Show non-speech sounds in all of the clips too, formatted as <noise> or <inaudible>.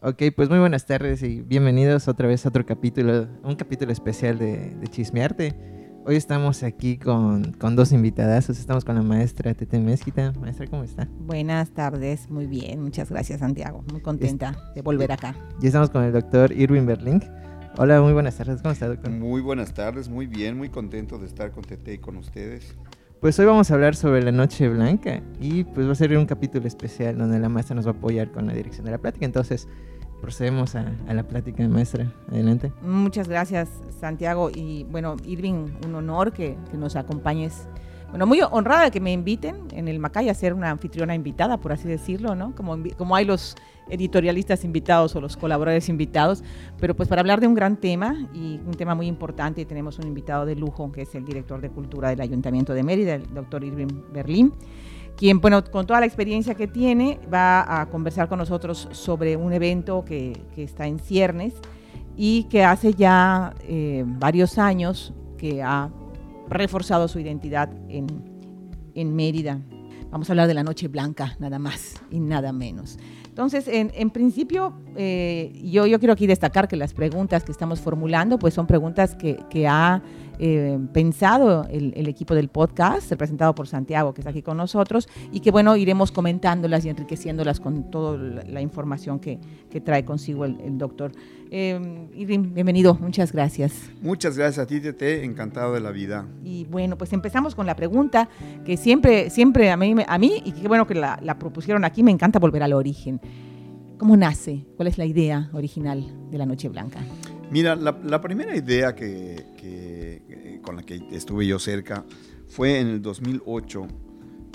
Ok, pues muy buenas tardes y bienvenidos otra vez a otro capítulo, un capítulo especial de, de Chismearte. Hoy estamos aquí con, con dos invitadas. Estamos con la maestra Tete Mezquita. Maestra, ¿cómo está? Buenas tardes, muy bien. Muchas gracias, Santiago. Muy contenta de volver acá. Y estamos con el doctor Irwin Berling. Hola, muy buenas tardes. ¿Cómo está, doctor? Muy buenas tardes, muy bien, muy contento de estar con Tete y con ustedes. Pues hoy vamos a hablar sobre la Noche Blanca y pues va a ser un capítulo especial donde la maestra nos va a apoyar con la dirección de la plática. Entonces, procedemos a, la plática, maestra. Adelante. Muchas gracias, Santiago. Y bueno, Irving, un honor que, que nos acompañes. Bueno, muy honrada que me inviten en el Macay a ser una anfitriona invitada, por así decirlo, ¿no? Como, como hay los editorialistas invitados o los colaboradores invitados, pero pues para hablar de un gran tema y un tema muy importante, tenemos un invitado de lujo que es el director de cultura del Ayuntamiento de Mérida, el doctor Irving Berlín, quien, bueno, con toda la experiencia que tiene, va a conversar con nosotros sobre un evento que, está en ciernes y que hace ya eh, varios años que ha reforzado su identidad en, en Mérida. Vamos a hablar de la Noche Blanca, nada más y nada menos. Entonces, en, en principio, eh, yo, yo quiero aquí destacar que las preguntas que estamos formulando, pues son preguntas que, que ha eh, pensado el, el, equipo del podcast, representado por Santiago, que está aquí con nosotros, y que, bueno, iremos comentándolas y enriqueciéndolas con toda la, la información que, que, trae consigo el, el doctor. Eh, Irving, bienvenido, muchas gracias. Muchas gracias a ti, Tete, encantado de la vida. Y bueno, pues empezamos con la pregunta que siempre, siempre a mí, a mí y qué bueno que la, la propusieron aquí, me encanta volver al origen. ¿Cómo nace? ¿Cuál es la idea original de la Noche Blanca? Mira, la, primera idea que, que, con la que estuve yo cerca fue en el 2008.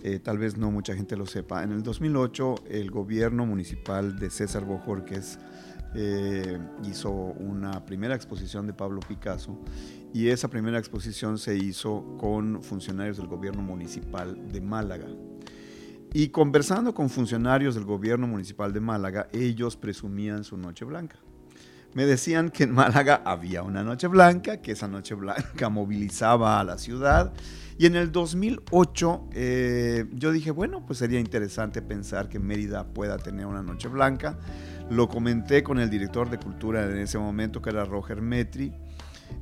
Eh, tal vez no mucha gente lo sepa. En el 2008 el gobierno municipal de César Bojorques eh, hizo una primera exposición de Pablo Picasso y esa primera exposición se hizo con funcionarios del gobierno municipal de Málaga. Y conversando con funcionarios del gobierno municipal de Málaga, ellos presumían su Noche Blanca. Me decían que en Málaga había una Noche Blanca, que esa Noche Blanca movilizaba a la ciudad. Y en el 2008 eh, yo dije, bueno, pues sería interesante pensar que Mérida pueda tener una Noche Blanca. Lo comenté con el director de cultura en ese momento, que era Roger Metri.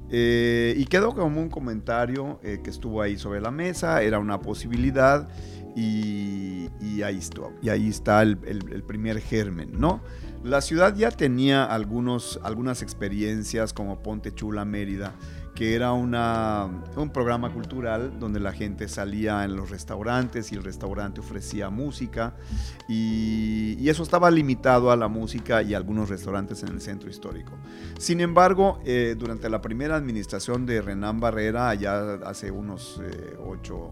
Eh, y quedó como un comentario eh, que estuvo ahí sobre la mesa, era una posibilidad y, ahí, está, y ahí está el, primer germen, ¿no? La ciudad ya tenía algunos, algunas experiencias como Ponte Chula Mérida, que era una, un programa cultural donde la gente salía en los restaurantes y el restaurante ofrecía música y, eso estaba limitado a la música y algunos restaurantes en el centro histórico. Sin embargo, eh, durante la primera administración de Renán Barrera, allá hace unos eh, ocho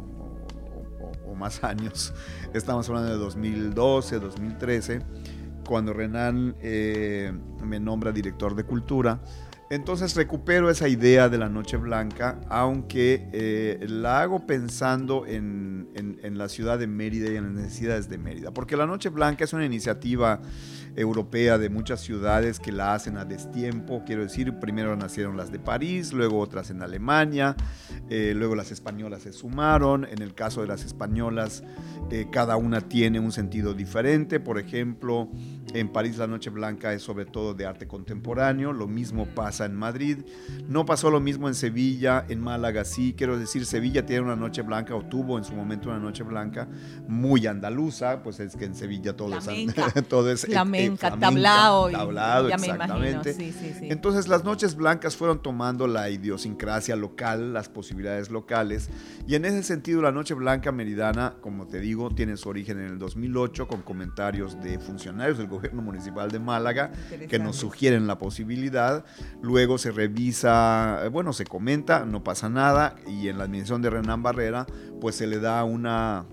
o más años, <laughs> estamos hablando de 2012, 2013, cuando Renan eh, me nombra director de cultura, entonces recupero esa idea de la Noche Blanca, aunque eh, la hago pensando en, la ciudad de Mérida y en las necesidades de Mérida, porque la Noche Blanca es una iniciativa europea de muchas ciudades que la hacen a destiempo, quiero decir, primero nacieron las de París, luego otras en Alemania, eh, luego las españolas se sumaron, en el caso de las españolas eh, cada una tiene un sentido diferente, por ejemplo, en París la Noche Blanca es sobre todo de arte contemporáneo, lo mismo pasa en Madrid, no pasó lo mismo en Sevilla, en Málaga sí, quiero decir, Sevilla tiene una Noche Blanca o tuvo en su momento una Noche Blanca muy andaluza, pues es que en Sevilla todo, es, <laughs> todo es flamenca, tablao, tablado, exactamente. Sí, sí, sí. Entonces las Noches Blancas fueron tomando la idiosincrasia local, las posibilidades locales, y en ese sentido la Noche Blanca meridana, como te digo, tiene su origen en el 2008 con comentarios de funcionarios del gobierno municipal de Málaga que nos sugieren la posibilidad. Luego se revisa, bueno, se comenta, no pasa nada, y en la administración de Renan Barrera, pues se le da una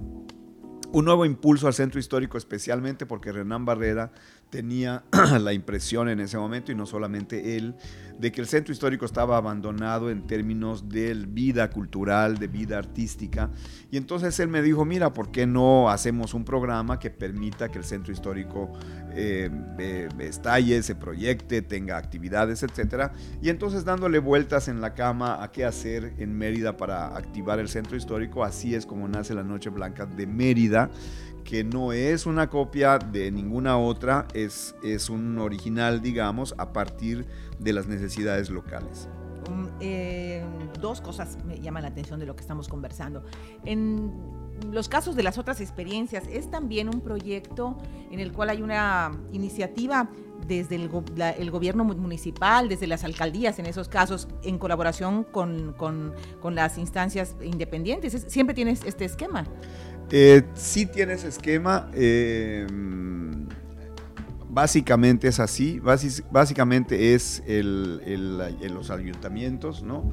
un nuevo impulso al centro histórico, especialmente porque Renan Barrera tenía <clears throat> la impresión en ese momento, y no solamente él, de que el centro histórico estaba abandonado en términos de vida cultural, de vida artística. Y entonces él me dijo, mira, ¿por qué no hacemos un programa que permita que el centro histórico eh, eh, estalle, se proyecte, tenga actividades, etcétera? Y entonces dándole vueltas en la cama a qué hacer en Mérida para activar el centro histórico, así es como nace la Noche Blanca de Mérida que no es una copia de ninguna otra, es, es un original, digamos, a partir de las necesidades locales. Um, eh, dos cosas me llaman la atención de lo que estamos conversando. En los casos de las otras experiencias, es también un proyecto en el cual hay una iniciativa desde el, el, gobierno municipal, desde las alcaldías en esos casos, en colaboración con, con, con las instancias independientes. ¿Siempre tienes este esquema? Eh, sí tienes esquema. Eh, básicamente es así. básicamente es el, los ayuntamientos, ¿no?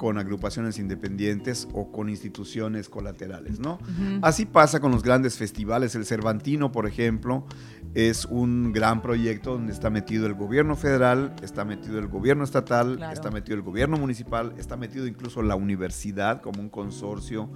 Con agrupaciones independientes o con instituciones colaterales, ¿no? Así pasa con los grandes festivales. El Cervantino, por ejemplo, es un gran proyecto donde está metido el gobierno federal, está metido el gobierno estatal, está metido el gobierno municipal, está metido incluso la universidad como un consorcio.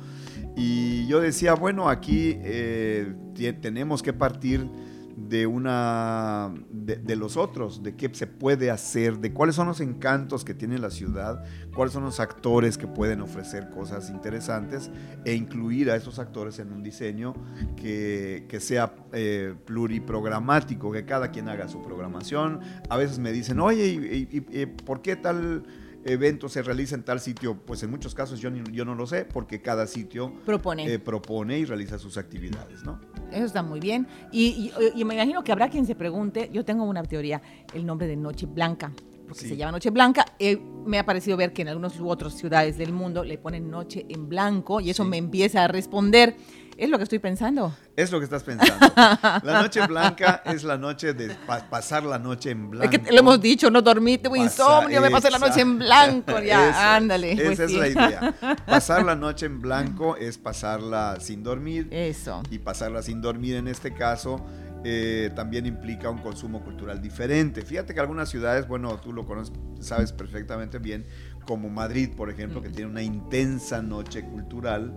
Y yo decía, bueno, aquí eh, tenemos que partir de una de, los otros, de qué se puede hacer, de cuáles son los encantos que tiene la ciudad, cuáles son los actores que pueden ofrecer cosas interesantes e incluir a esos actores en un diseño que, sea eh, pluriprogramático, que cada quien haga su programación. A veces me dicen, oye, y por qué tal evento se realiza en tal sitio? Pues en muchos casos yo, yo no lo sé porque cada sitio propone. Eh, propone y realiza sus actividades, ¿no? Eso está muy bien. Y, me imagino que habrá quien se pregunte, yo tengo una teoría, el nombre de Noche Blanca porque se llama Noche Blanca. Eh, me ha parecido ver que en algunas u otras ciudades del mundo le ponen Noche en Blanco y eso me empieza a responder. Es lo que estoy pensando. Es lo que estás pensando. <laughs> La noche blanca es la noche de pasar la noche en blanco. Es que lo hemos dicho, no dormí, tengo insomnio, me pasé la noche en blanco. Ya, ándale. Esa es la idea. <laughs> Pasar la noche en blanco es pasarla sin dormir. Eso. Y pasarla sin dormir en este caso eh, también implica un consumo cultural diferente. Fíjate que algunas ciudades, bueno, tú lo conoces, sabes perfectamente bien, como Madrid, por ejemplo, que tiene una intensa noche cultural,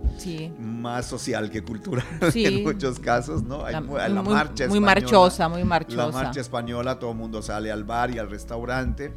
más social que cultural <laughs> en muchos casos, ¿no? Hay la, marcha muy marchosa, muy marchosa. La marcha española, todo el mundo sale al bar y al restaurante.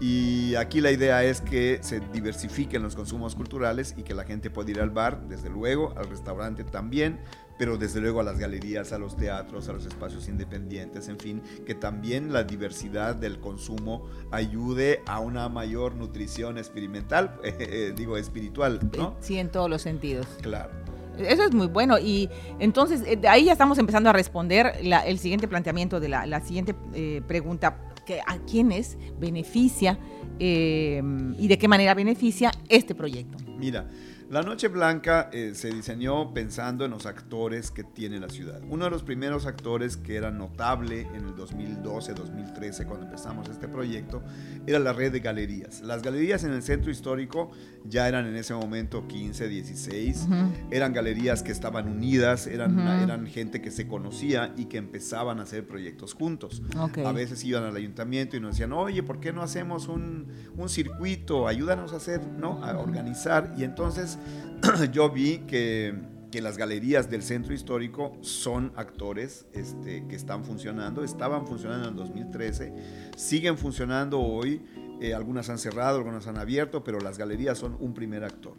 Y aquí la idea es que se diversifiquen los consumos culturales y que la gente pueda ir al bar, desde luego, al restaurante también, pero desde luego a las galerías, a los teatros, a los espacios independientes, en fin, que también la diversidad del consumo ayude a una mayor nutrición experimental, <laughs> eh, digo espiritual, ¿no? Sí, en todos los sentidos. Claro. Eso es muy bueno y entonces eh, de ahí ya estamos empezando a responder el siguiente planteamiento de la, siguiente eh, pregunta, que a quiénes beneficia y de qué manera beneficia este proyecto. Mira, la Noche Blanca eh, se diseñó pensando en los actores que tiene la ciudad. Uno de los primeros actores que era notable en el 2012-2013, cuando empezamos este proyecto, era la red de galerías. Las galerías en el centro histórico ya eran en ese momento 15, 16. Eran galerías que estaban unidas, eran, eran gente que se conocía y que empezaban a hacer proyectos juntos. A veces iban al ayuntamiento y nos decían, oye, ¿por qué no hacemos un, un circuito? Ayúdanos a hacer, ¿no? A organizar. Y entonces <clears throat> yo vi que, las galerías del centro histórico son actores este, que están funcionando, estaban funcionando en el 2013, siguen funcionando hoy, eh, algunas han cerrado, algunas han abierto, pero las galerías son un primer actor.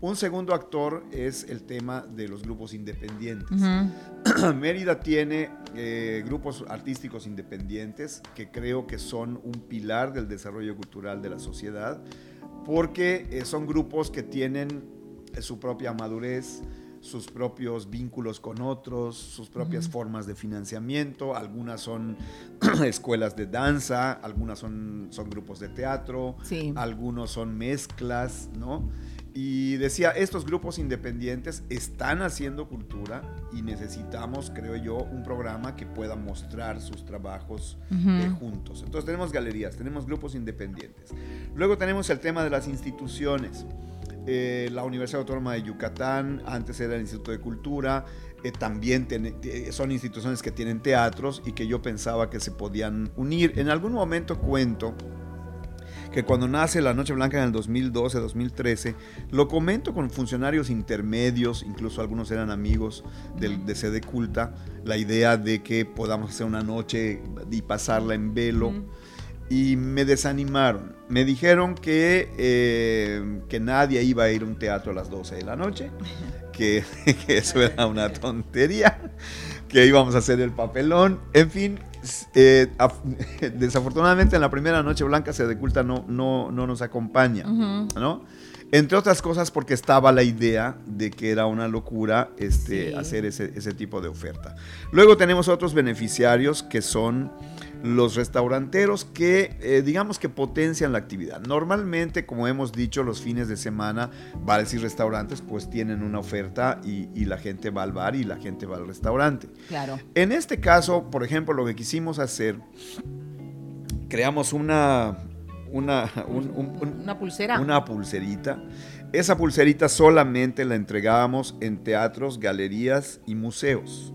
Un segundo actor es el tema de los grupos independientes. <clears throat> Mérida tiene eh, grupos artísticos independientes que creo que son un pilar del desarrollo cultural de la sociedad porque eh, son grupos que tienen su propia madurez, sus propios vínculos con otros, sus propias formas de financiamiento. Algunas son <clears throat> escuelas de danza, algunas son, son grupos de teatro, algunos son mezclas, ¿no? Y decía, estos grupos independientes están haciendo cultura y necesitamos, creo yo, un programa que pueda mostrar sus trabajos eh, juntos. Entonces tenemos galerías, tenemos grupos independientes. Luego tenemos el tema de las instituciones. Eh, la Universidad Autónoma de Yucatán, antes era el Instituto de Cultura, eh, también son instituciones que tienen teatros y que yo pensaba que se podían unir. En algún momento cuento que cuando nace la Noche Blanca en el 2012-2013, lo comento con funcionarios intermedios, incluso algunos eran amigos del, de Sede Culta, la idea de que podamos hacer una noche y pasarla en velo y me desanimaron. Me dijeron que, eh, que nadie iba a ir a un teatro a las 12 de la noche, <laughs> que, <laughs> que eso era una tontería, que íbamos a hacer el papelón, en fin, eh, <laughs> desafortunadamente en la primera noche blanca se de culta no, no, no nos acompaña, ¿no? Entre otras cosas porque estaba la idea de que era una locura este, hacer ese, ese, tipo de oferta. Luego tenemos otros beneficiarios que son los restauranteros que eh, digamos que potencian la actividad. Normalmente, como hemos dicho, los fines de semana, bares y restaurantes pues tienen una oferta y, y, la gente va al bar y la gente va al restaurante. Claro. En este caso, por ejemplo, lo que quisimos hacer, creamos una, una, una pulsera. Una pulserita. Esa pulserita solamente la entregábamos en teatros, galerías y museos.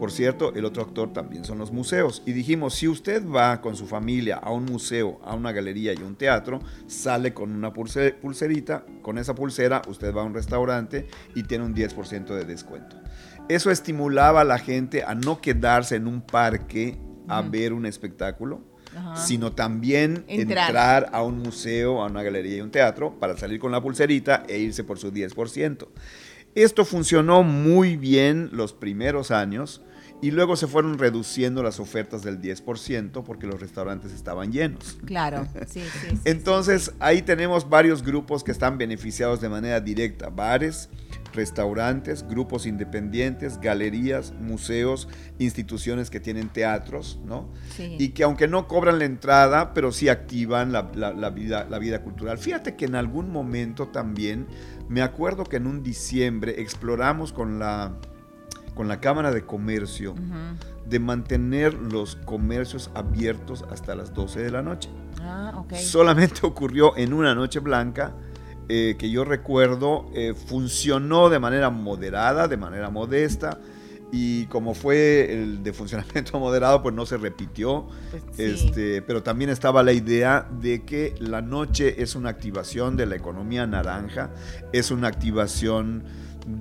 Por cierto, el otro actor también son los museos. Y dijimos, si usted va con su familia a un museo, a una galería y a un teatro, sale con una pulserita, con esa pulsera usted va a un restaurante y tiene un 10% de descuento. Eso estimulaba a la gente a no quedarse en un parque a ver un espectáculo, sino también entrar. a un museo, a una galería y un teatro para salir con la pulserita e irse por su 10%. Esto funcionó muy bien los primeros años y luego se fueron reduciendo las ofertas del 10% porque los restaurantes estaban llenos. Claro, <laughs> sí, sí. Entonces ahí tenemos varios grupos que están beneficiados de manera directa, bares, restaurantes, grupos independientes, galerías, museos, instituciones que tienen teatros, ¿no? Y que aunque no cobran la entrada, pero sí activan la, vida, la vida cultural. Fíjate que en algún momento también, me acuerdo que en un diciembre exploramos con la, con la Cámara de Comercio de mantener los comercios abiertos hasta las 12 de la noche. Ah, Solamente <laughs> ocurrió en una noche blanca eh, que yo recuerdo eh, funcionó de manera moderada, de manera modesta. Y como fue el de funcionamiento <laughs> moderado, pues no se repitió. Pues este, pero también estaba la idea de que la noche es una activación de la economía naranja, es una activación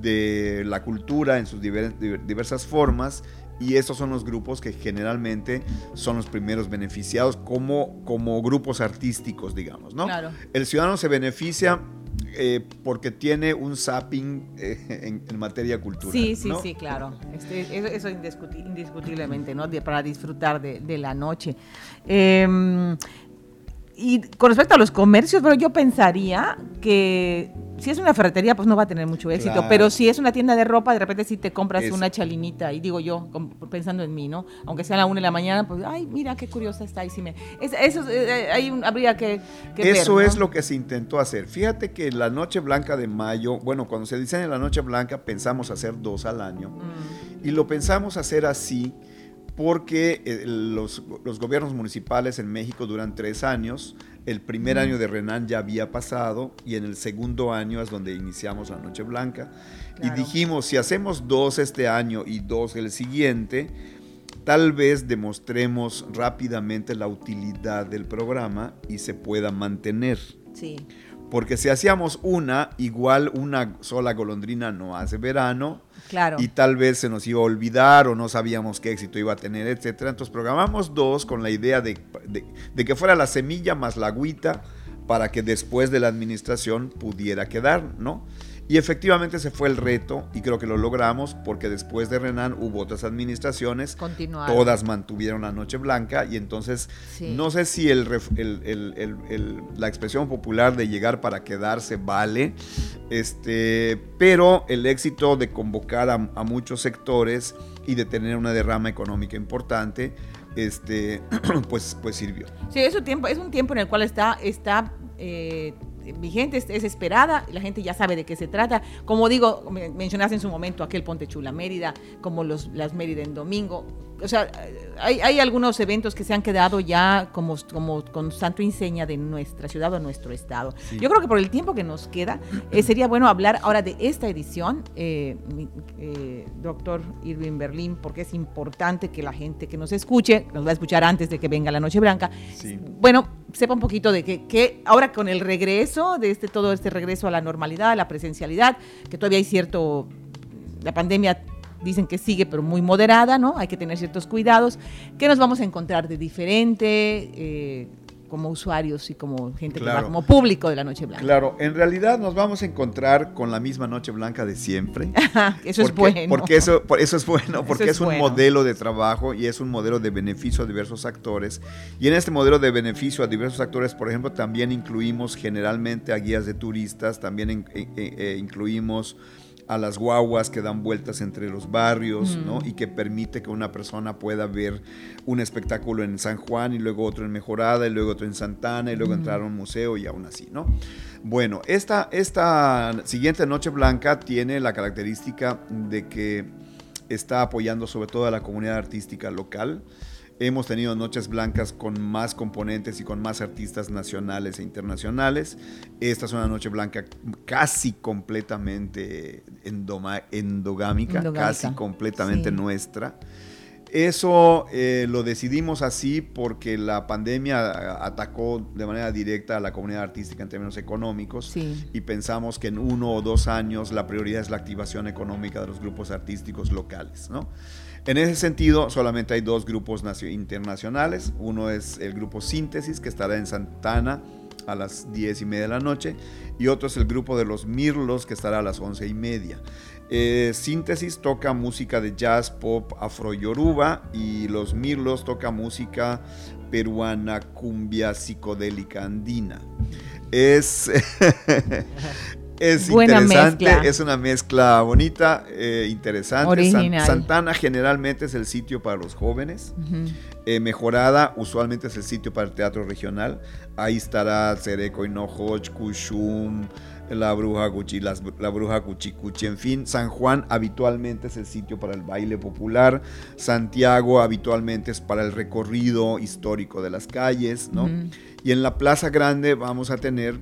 de la cultura en sus diversas formas y esos son los grupos que generalmente son los primeros beneficiados como, como grupos artísticos, digamos, ¿no? El ciudadano se beneficia eh, porque tiene un zapping eh, en, materia cultural. Sí, sí, sí, claro. Este, eso, indiscutiblemente, ¿no? para disfrutar de, la noche. Em, y con respecto a los comercios, pero yo pensaría que si es una ferretería, pues no va a tener mucho éxito. Pero si es una tienda de ropa, de repente si te compras una chalinita, y digo yo, pensando en mí, ¿no? Aunque sea a la una de la mañana, pues, ay, mira qué curiosa está. Y si me, eso eh, eh, habría que, que Eso es lo que se intentó hacer. Fíjate que la Noche Blanca de mayo, bueno, cuando se diseña la Noche Blanca, pensamos hacer dos al año. Mm. Y lo pensamos hacer así porque eh, los, los, gobiernos municipales en México duran tres años. El primer año de Renan ya había pasado y en el segundo año es donde iniciamos la Noche Blanca. Y dijimos, si hacemos dos este año y dos el siguiente, tal vez demostremos rápidamente la utilidad del programa y se pueda mantener. Sí. Porque si hacíamos una, igual una sola golondrina no hace verano. Claro. Y tal vez se nos iba a olvidar o no sabíamos qué éxito iba a tener, etc. Entonces programamos dos con la idea de, de que fuera la semilla más la agüita para que después de la administración pudiera quedar, ¿no? Y efectivamente se fue el reto y creo que lo logramos porque después de Renan hubo otras administraciones, todas mantuvieron la Noche Blanca y entonces no sé si el, la expresión popular de llegar para quedarse vale, este, pero el éxito de convocar a, muchos sectores y de tener una derrama económica importante, este, <clears throat> pues, pues sirvió. Sí, es un tiempo, es un tiempo en el cual está, está eh, vigente, es, es, esperada, la gente ya sabe de qué se trata. Como digo, mencionaste en su momento aquel Ponte Chula Mérida, como los, las Mérida en domingo, o sea, hay, hay, algunos eventos que se han quedado ya como, como con santo enseña de nuestra ciudad o nuestro estado. Yo creo que por el tiempo que nos queda, eh, <clears throat> sería bueno hablar ahora de esta edición, eh, eh, doctor Irving Berlín, porque es importante que la gente que nos escuche, nos va a escuchar antes de que venga la Noche Blanca, bueno, sepa un poquito de que, que, ahora con el regreso, de este todo este regreso a la normalidad, a la presencialidad, que todavía hay cierto, la pandemia dicen que sigue, pero muy moderada, ¿no? Hay que tener ciertos cuidados. ¿Qué nos vamos a encontrar de diferente? Eh, como usuarios y como gente que va como público de la Noche Blanca. Claro, en realidad nos vamos a encontrar con la misma Noche Blanca de siempre. <laughs> Eso es bueno. Porque eso, por eso es bueno, porque es es, un modelo de trabajo y es un modelo de beneficio a diversos actores. Y en este modelo de beneficio a diversos actores, por ejemplo, también incluimos generalmente a guías de turistas, también in- eh, eh, incluimos a las guaguas que dan vueltas entre los barrios, ¿no? Y que permite que una persona pueda ver un espectáculo en San Juan y luego otro en Mejorada y luego otro en Santana y luego entrar a un museo y aún así, ¿no? Bueno, esta, esta siguiente Noche Blanca tiene la característica de que está apoyando sobre todo a la comunidad artística local. Hemos tenido noches blancas con más componentes y con más artistas nacionales e internacionales. Esta es una noche blanca casi completamente endoma- endogámica, Endogámica, casi completamente sí. nuestra. Eso eh, lo decidimos así porque la pandemia atacó de manera directa a la comunidad artística en términos económicos Sí. y pensamos que en uno o dos años la prioridad es la activación económica de los grupos artísticos locales. ¿no? En ese sentido, solamente hay dos grupos nacio- internacionales. Uno es el grupo Síntesis, que estará en Santana a las 10 y media de la noche, y otro es el grupo de los Mirlos, que estará a las 11 y media. Eh, Síntesis toca música de jazz, pop, afro-yoruba, y los Mirlos toca música peruana, cumbia psicodélica andina. Es, <laughs> <laughs> es Buena interesante, mezcla. es una mezcla bonita, eh, interesante. San-. Santana generalmente es el sitio para los jóvenes. Eh, Mejorada usualmente es el sitio para el teatro regional. Ahí estará Cereco Hinojoch, Cushum, la bruja Guchi, las- la bruja Cuchicuchi, en fin. San Juan habitualmente es el sitio para el baile popular. Santiago habitualmente es para el recorrido histórico de las calles, ¿no? Y en la Plaza Grande vamos a tener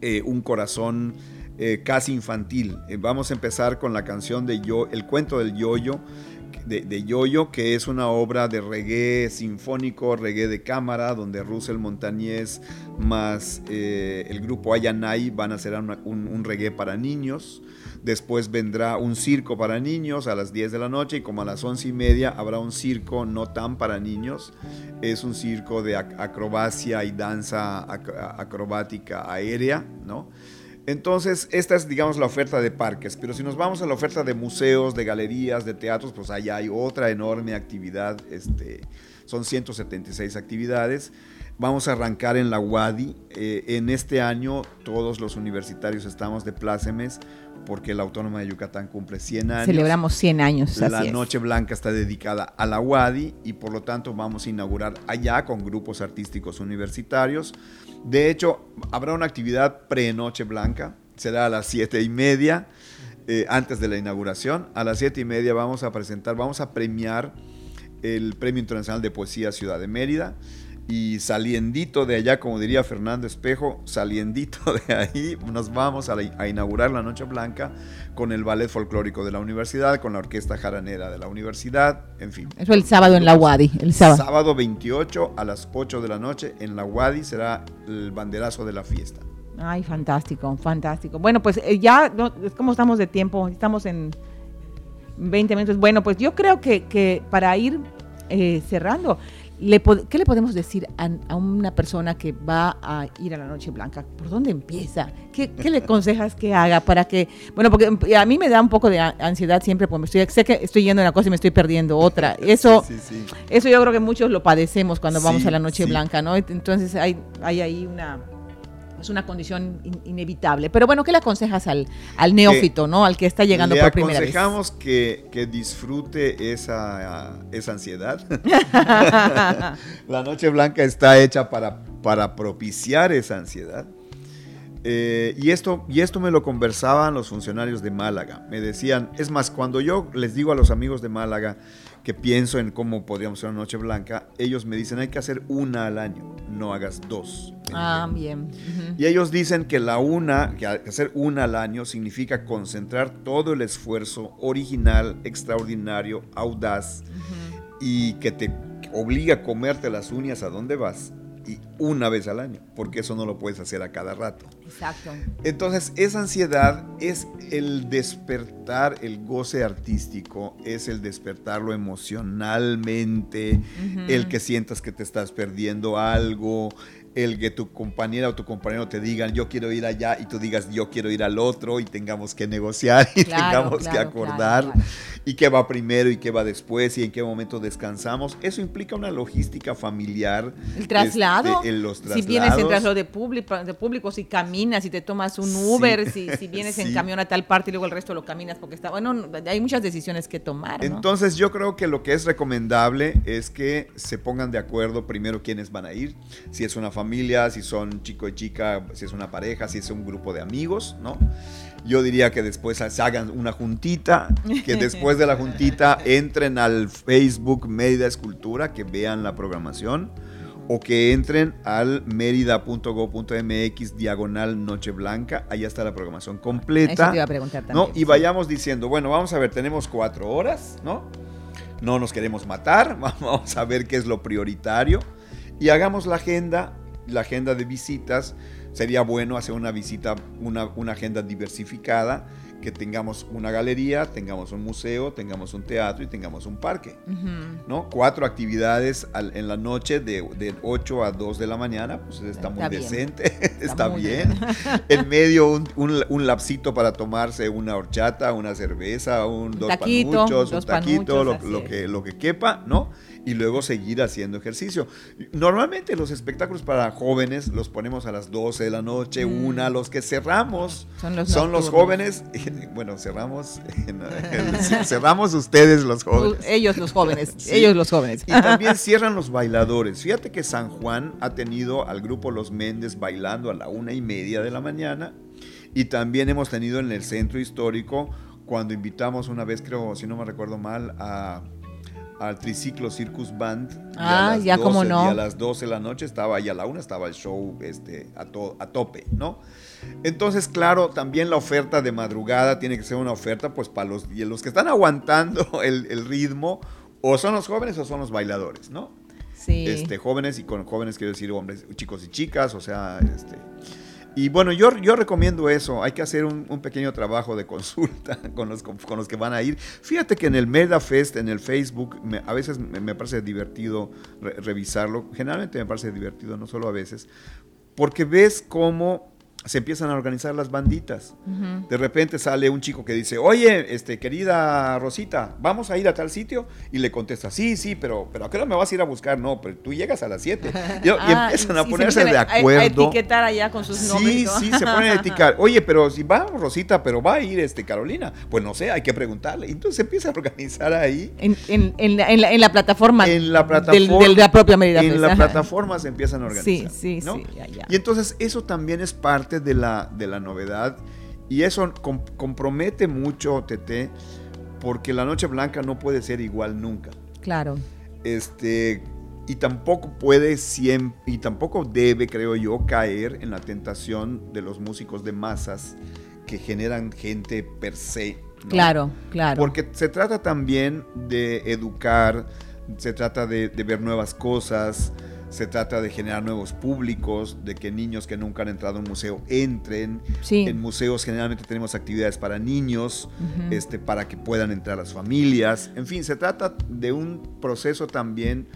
eh, un corazón eh, casi infantil. Eh, vamos a empezar con la canción de Yo, El cuento del Yoyo, de, de Yoyo, que es una obra de reggae sinfónico, reggae de cámara, donde Russell Montañez más eh, el grupo Ayanay van a hacer un, reggae para niños. Después vendrá un circo para niños a las 10 de la noche y como a las 11 y media habrá un circo no tan para niños. Es un circo de ac- acrobacia y danza ac- acrobática aérea, ¿no? Entonces, esta es, digamos, la oferta de parques, pero si nos vamos a la oferta de museos, de galerías, de teatros, pues allá hay otra enorme actividad, este, son 176 actividades. Vamos a arrancar en la UADI. Eh, en este año todos los universitarios estamos de plácemes porque la Autónoma de Yucatán cumple 100 años. Celebramos 100 años. La así es. Noche Blanca está dedicada a la UADI y por lo tanto vamos a inaugurar allá con grupos artísticos universitarios. De hecho, habrá una actividad pre-Noche Blanca, será a las siete y media, eh, antes de la inauguración. A las siete y media vamos a presentar, vamos a premiar el Premio Internacional de Poesía Ciudad de Mérida. Y saliendito de allá, como diría Fernando Espejo, saliendito de ahí, nos vamos a, la- a inaugurar la Noche Blanca con el Ballet Folclórico de la Universidad, con la Orquesta Jaranera de la Universidad, en fin. Eso el sábado en la UADI. El sábado. Sábado 28 a las 8 de la noche en la UADI será el banderazo de la fiesta. Ay, fantástico, fantástico. Bueno, pues eh, ya, no, ¿cómo estamos de tiempo? Estamos en 20 minutos. Bueno, pues yo creo que, que para ir eh, cerrando, le ¿qué le podemos decir a, a una persona que va a ir a la Noche Blanca? ¿Por dónde empieza? ¿Qué, qué le <laughs> aconsejas que haga para que, bueno, porque a mí me da un poco de ansiedad siempre, porque me estoy, sé que estoy yendo a una cosa y me estoy perdiendo otra. <laughs> Eso, Sí, sí, sí. eso yo creo que muchos lo padecemos cuando vamos a la Noche. Blanca, ¿no? Entonces hay, hay ahí una es una condición in- inevitable. Pero bueno, ¿qué le aconsejas al, al neófito, ¿no? Al que está llegando Le por primera vez. aconsejamos que, que disfrute esa, esa ansiedad. <laughs> la Noche Blanca está hecha para, para propiciar esa ansiedad. Eh, y, esto, y esto me lo conversaban los funcionarios de Málaga. Me decían, es más, cuando yo les digo a los amigos de Málaga que pienso en cómo podríamos hacer una Noche Blanca, ellos me dicen, hay que hacer una al año, no hagas dos. Ah, bien. Y ellos dicen que la una, que hacer una al año significa concentrar todo el esfuerzo original, extraordinario, audaz y que te obliga a comerte las uñas a dónde vas y una vez al año, porque eso no lo puedes hacer a cada rato. Exacto. Entonces, esa ansiedad es el despertar el goce artístico, es el despertarlo emocionalmente, el que sientas que te estás perdiendo algo, el que tu compañera o tu compañero te digan yo quiero ir allá y tú digas yo quiero ir al otro y tengamos que negociar y tengamos que acordar y qué va primero y qué va después y en qué momento descansamos. Eso implica una logística familiar. El traslado. Este, los si vienes en traslado de público, de público, si caminas, si te tomas un Uber, si, si, <laughs> vienes en camión a tal parte y luego el resto lo caminas porque está... Bueno, hay muchas decisiones que tomar. Entonces yo creo que lo que es recomendable es que se pongan de acuerdo primero quiénes van a ir, si es una familia si son chico y chica, si es una pareja, si es un grupo de amigos, ¿no? Yo diría que después se hagan una juntita, que <laughs> después de la juntita entren al Facebook Mérida Escultura, que vean la programación, o que entren al mérida.go.mx diagonal Noche Blanca, allá está la programación completa. Eso te iba a preguntar también, ¿no? Y vayamos diciendo, bueno, vamos a ver, tenemos cuatro horas, ¿no? No nos queremos matar, <laughs> vamos a ver qué es lo prioritario y hagamos la agenda la agenda de visitas, sería bueno hacer una visita, una, una agenda diversificada, que tengamos una galería, tengamos un museo, tengamos un teatro y tengamos un parque. ¿no? Cuatro actividades en la noche de, de, 8 a 2 de la mañana, pues está, muy decente, está, bien. <laughs> <laughs> en medio un, un, lapsito para tomarse una horchata, una cerveza, un, dos panuchos, un taquito, lo, lo, que, lo que quepa, ¿no? Y luego seguir haciendo ejercicio. Normalmente los espectáculos para jóvenes los ponemos a las 12 de la noche, mm. una, los que cerramos son los, jóvenes, <laughs> bueno, cerramos, <laughs> cerramos ustedes los jóvenes. Ellos los jóvenes, <laughs> ellos los jóvenes. Y también cierran los bailadores. Fíjate que San Juan ha tenido al grupo Los Méndez bailando a la una y media de la mañana y también hemos tenido en el centro histórico cuando invitamos una vez, creo, si no me recuerdo mal, a al Triciclo Circus Band. Ah, ya como no. Y a las 12 de la noche estaba, y a la 1 estaba el show este, a, a tope, ¿no? Entonces, claro, también la oferta de madrugada tiene que ser una oferta, pues, para los, y los que están aguantando <laughs> el, el, ritmo, o son los jóvenes o son los bailadores, ¿no? Sí. Este, jóvenes, y con jóvenes quiero decir hombres, chicos y chicas, o sea, este y bueno, yo, yo recomiendo eso. Hay que hacer un, pequeño trabajo de consulta <laughs> con los, con los que van a ir. Fíjate que en el Meda Fest, en el Facebook, a veces me, parece divertido revisarlo. Generalmente me parece divertido, no solo a veces. Porque ves cómo se empiezan a organizar las banditas. De repente sale un chico que dice, oye, este, querida Rosita, vamos a ir a tal sitio. Y le contesta, sí, sí, pero, pero ¿a qué hora me vas a ir a buscar? No, pero tú llegas a las 7. <laughs> Y, ah, empiezan a ponerse de acuerdo. A, etiquetar allá con sus Sí, sí, se ponen a etiquetar. Oye, pero si vamos, Rosita, pero va a ir este Carolina. Pues no sé, hay que preguntarle. Entonces se empieza a organizar ahí. En, en, en, la, en la, plataforma. En la plataforma. de la propia medida. En la plataforma se empiezan a organizar. Sí, sí, sí. Y entonces eso también es parte de la, de la novedad y eso compromete mucho TT porque la Noche Blanca no puede ser igual nunca. Claro. Este, y tampoco puede siempre, y tampoco debe, creo yo, caer en la tentación de los músicos de masas que generan gente per se. Claro, claro. Porque se trata también de educar, se trata de, de ver nuevas cosas, se trata de generar nuevos públicos, de que niños que nunca han entrado a un museo entren. En museos generalmente tenemos actividades para niños, este, para que puedan entrar las familias. En fin, se trata de un proceso también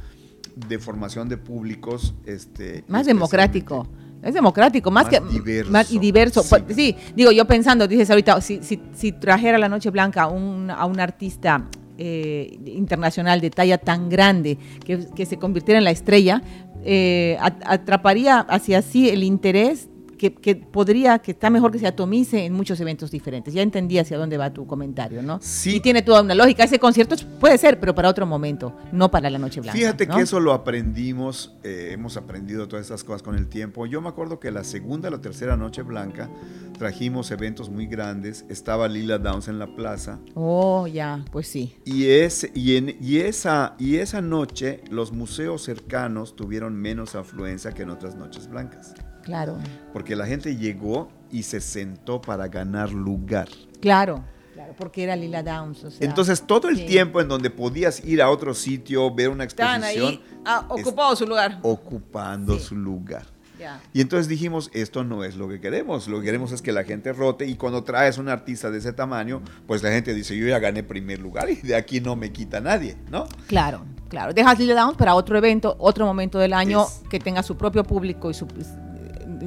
de formación de públicos. Este, más democrático. Es democrático, más, que diverso. Más y diverso. Sí. Pues, sí. digo, yo pensando, dices ahorita, si, si, si trajera la Noche Blanca a un, a un artista eh, internacional de talla tan grande que, se convirtiera en la estrella, eh, atraparía hacia sí el interés que, podría, que está mejor que se atomice en muchos eventos diferentes. Ya entendí hacia dónde va tu comentario, ¿no? Sí. Y tiene toda una lógica. Ese concierto puede ser, pero para otro momento, no para la Noche Blanca. Fíjate que eso lo aprendimos, eh, hemos aprendido todas esas cosas con el tiempo. Yo me acuerdo que la segunda la tercera Noche Blanca trajimos eventos muy grandes. Estaba Lila Downs en la plaza. Oh, ya, pues sí. Y, es, y, en, y, esa, y esa noche los museos cercanos tuvieron menos afluencia que en otras noches blancas. Claro. Porque la gente llegó y se sentó para ganar lugar. Claro. Claro, porque era Lila Downs. O sea, Entonces, todo el sí. tiempo en donde podías ir a otro sitio, ver una exposición, ahí ah, ocupado su lugar. ocupando Sí. su lugar. Ya. Y entonces dijimos, esto no es lo que queremos, lo que queremos es que la gente rote y cuando traes un artista de ese tamaño, pues la gente dice, yo ya gané primer lugar y de aquí no me quita nadie, ¿no? Claro, claro. Dejas Lila Downs para otro evento, otro momento del año Es- que tenga su propio público y, su,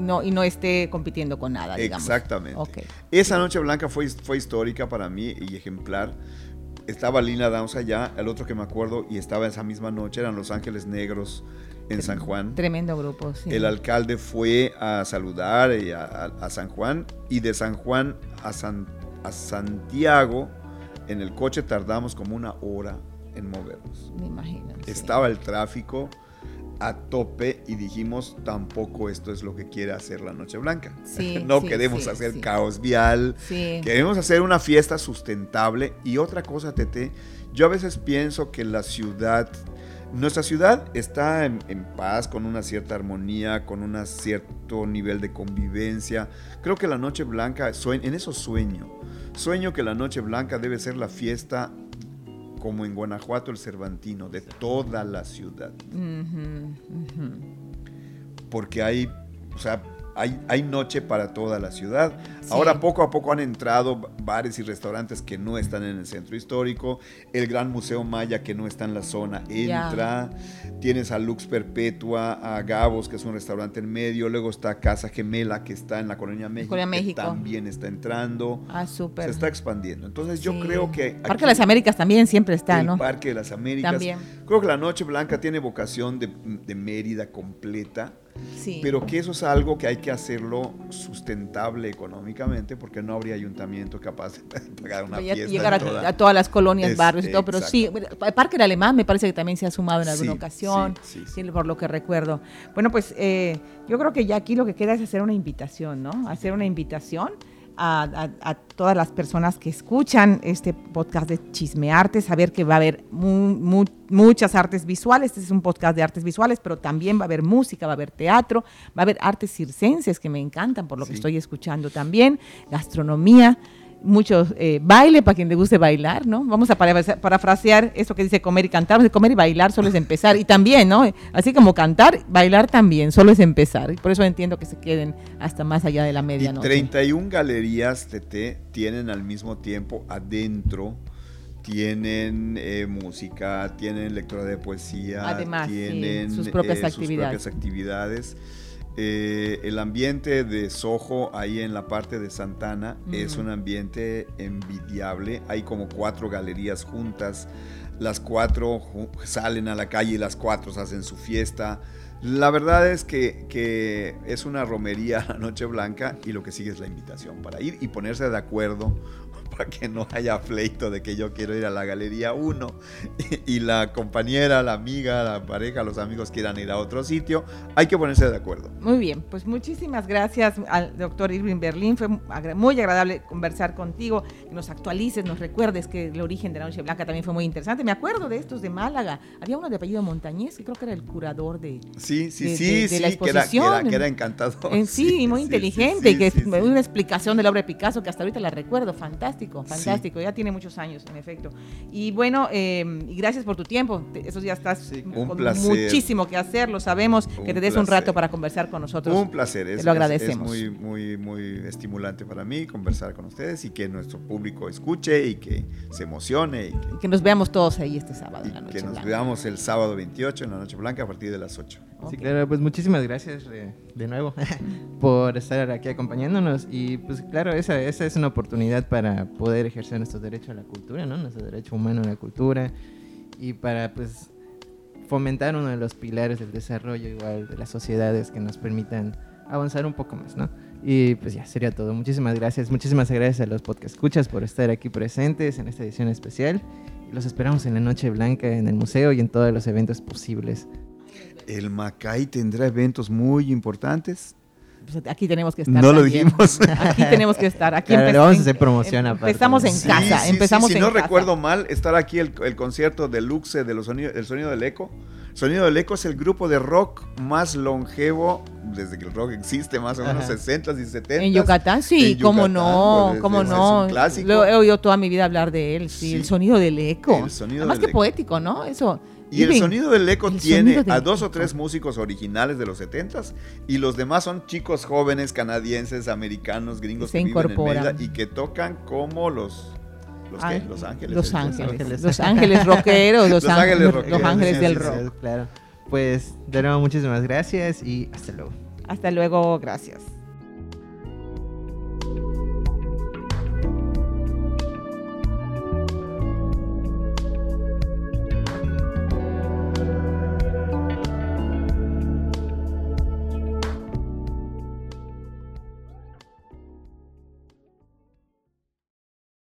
no, y no esté compitiendo con nada, digamos. Exactamente. Ok. Esa Noche Blanca fue, fue histórica para mí y ejemplar. Estaba Lina Downs allá, el otro que me acuerdo, y estaba esa misma noche, eran Los Ángeles Negros en San Juan. Tremendo grupo, sí. El alcalde fue a saludar a, a- a San Juan y de San Juan a, San- a Santiago en el coche tardamos como una hora en movernos. Me imagino. sí. Estaba el tráfico a tope y dijimos tampoco esto es lo que quiere hacer la Noche Blanca. Sí, <laughs> no sí, queremos sí, hacer caos vial. Queremos hacer una fiesta sustentable y otra cosa, Tete, yo a veces pienso que la ciudad, nuestra ciudad está en, en paz, con una cierta armonía, con un cierto nivel de convivencia. Creo que la Noche Blanca, en eso sueño, sueño que la Noche Blanca debe ser la fiesta como en Guanajuato el Cervantino, de toda la ciudad. Porque hay, o sea, hay, hay noche para toda la ciudad. Ahora poco a poco han entrado bares y restaurantes que no están en el centro histórico. El Gran Museo Maya que no está en la zona entra. Tienes a Lux Perpetua, a Gabos que es un restaurante en medio. Luego está Casa Gemela que está en la Colonia México, Colonia que México. también está entrando. Ah, súper. Se está expandiendo. Entonces yo creo que... Parque de las Américas también siempre está, el ¿no? Parque de las Américas. También. Creo que la Noche Blanca tiene vocación de, de Mérida completa. Sí. Pero que eso es algo que hay que hacerlo sustentable económicamente porque no habría ayuntamiento capaz de <laughs> pagar una Ya- fiesta. llegar a, toda- a todas las colonias, Es- barrios y todo, pero sí, el Parque del Alemán me parece que también se ha sumado en alguna Sí, ocasión, sí. por lo que recuerdo. Bueno, pues eh, yo creo que ya aquí lo que queda es hacer una invitación, ¿no? Hacer una invitación a, a- a todas las personas que escuchan este podcast de Chismearte, saber que va a haber mu- mu- muchas artes visuales, este es un podcast de artes visuales, pero también va a haber música, va a haber teatro, va a haber artes circenses que me encantan por lo que estoy escuchando también, gastronomía, mucho eh, baile para quien le guste bailar, ¿no? Vamos a para- parafrasear eso que dice comer y cantar, comer y bailar solo es empezar, y también, ¿no? Así como cantar, bailar también, solo es empezar, y por eso entiendo que se queden hasta más allá de la Y medianoche. 31 galerías TT tienen al mismo tiempo adentro, tienen eh, música, tienen lectura de poesía, Además, sí, tienen sus propias eh, actividades. propias actividades. Eh, el ambiente de Soho, ahí en la parte de Santana, es Mm. un ambiente envidiable. Hay como cuatro galerías juntas. Las cuatro salen a la calle y las cuatro hacen su fiesta. La verdad es que, que es una romería la Noche Blanca y lo que sigue es la invitación para ir y ponerse de acuerdo para que no haya pleito de que yo quiero ir a la Galería 1 y, y la compañera, la amiga, la pareja, los amigos quieran ir a otro sitio. Hay que ponerse de acuerdo. Muy bien, pues muchísimas gracias al doctor Irving Berlín. Fue muy agradable conversar contigo, que nos actualices, nos recuerdes que el origen de la Noche Blanca también fue muy interesante. Me acuerdo de estos de Málaga. Había uno de apellido Montañés, que creo que era el curador de... Sí, sí, De- sí, de- de sí, la que, era, que, era, exposición. que era encantador. En sí, muy sí, inteligente, y que una explicación de la obra de Picasso que hasta ahorita la recuerdo. Fantástico, fantástico. Ya tiene muchos años, en efecto. Y bueno, eh, y gracias por tu tiempo. Esos días estás Sí, con un placer. muchísimo que hacer, lo sabemos. que te des un rato para conversar con nosotros. Un placer, Te es, lo agradecemos. es muy, muy, muy estimulante para mí conversar con ustedes y que nuestro público escuche y que se emocione y que, Y que nos veamos todos ahí este sábado en la noche. que nos Blanca. veamos el sábado 28 en la Noche Blanca a partir de las 8. Sí, claro, pues muchísimas gracias de nuevo <laughs> por estar aquí acompañándonos y pues claro, esa, esa es una oportunidad para poder ejercer nuestro derecho a la cultura, ¿no? Nuestro derecho humano a la cultura y para pues fomentar uno de los pilares del desarrollo igual de las sociedades que nos permitan avanzar un poco más, ¿no? Y pues ya, sería todo. Muchísimas gracias. Muchísimas gracias a los podcast escuchas por estar aquí presentes en esta edición especial. Los esperamos en la Noche Blanca, en el museo y en todos los eventos posibles. El Macay tendrá eventos muy importantes. Pues aquí tenemos que estar. No lo dijimos. <laughs> Aquí tenemos que estar. Aquí Claro, empe- vamos a en- hacer promoción em- aparte. Empezamos en Sí, casa. sí, sí, empezamos si en no casa. recuerdo mal, estar aquí el, el concierto de Luxe de los sonido, el sonido del eco. Sonido del Eco es el grupo de rock más longevo desde que el rock existe, más o menos Ajá. 60s y 70s. En Yucatán, sí, En cómo Yucatán, no, pues, cómo es- es no. un clásico. Lo he oído toda mi vida hablar de él, sí, Sí. el sonido del eco. El sonido Además del que eco. poético, ¿no? Eso. Y el sonido del eco el tiene a dos o tres músicos originales de los 70s y los demás son chicos jóvenes canadienses, americanos, gringos Se que viven en incorporan. Mérida y que tocan como los ¿los? Ay, Los Ángeles. Los. Ángeles. Los ángeles rockeros, <laughs> los, Los Ángeles rockeros, los ángeles del sí. rock. Claro. Pues, de nuevo, muchísimas gracias y hasta luego. Hasta luego, gracias.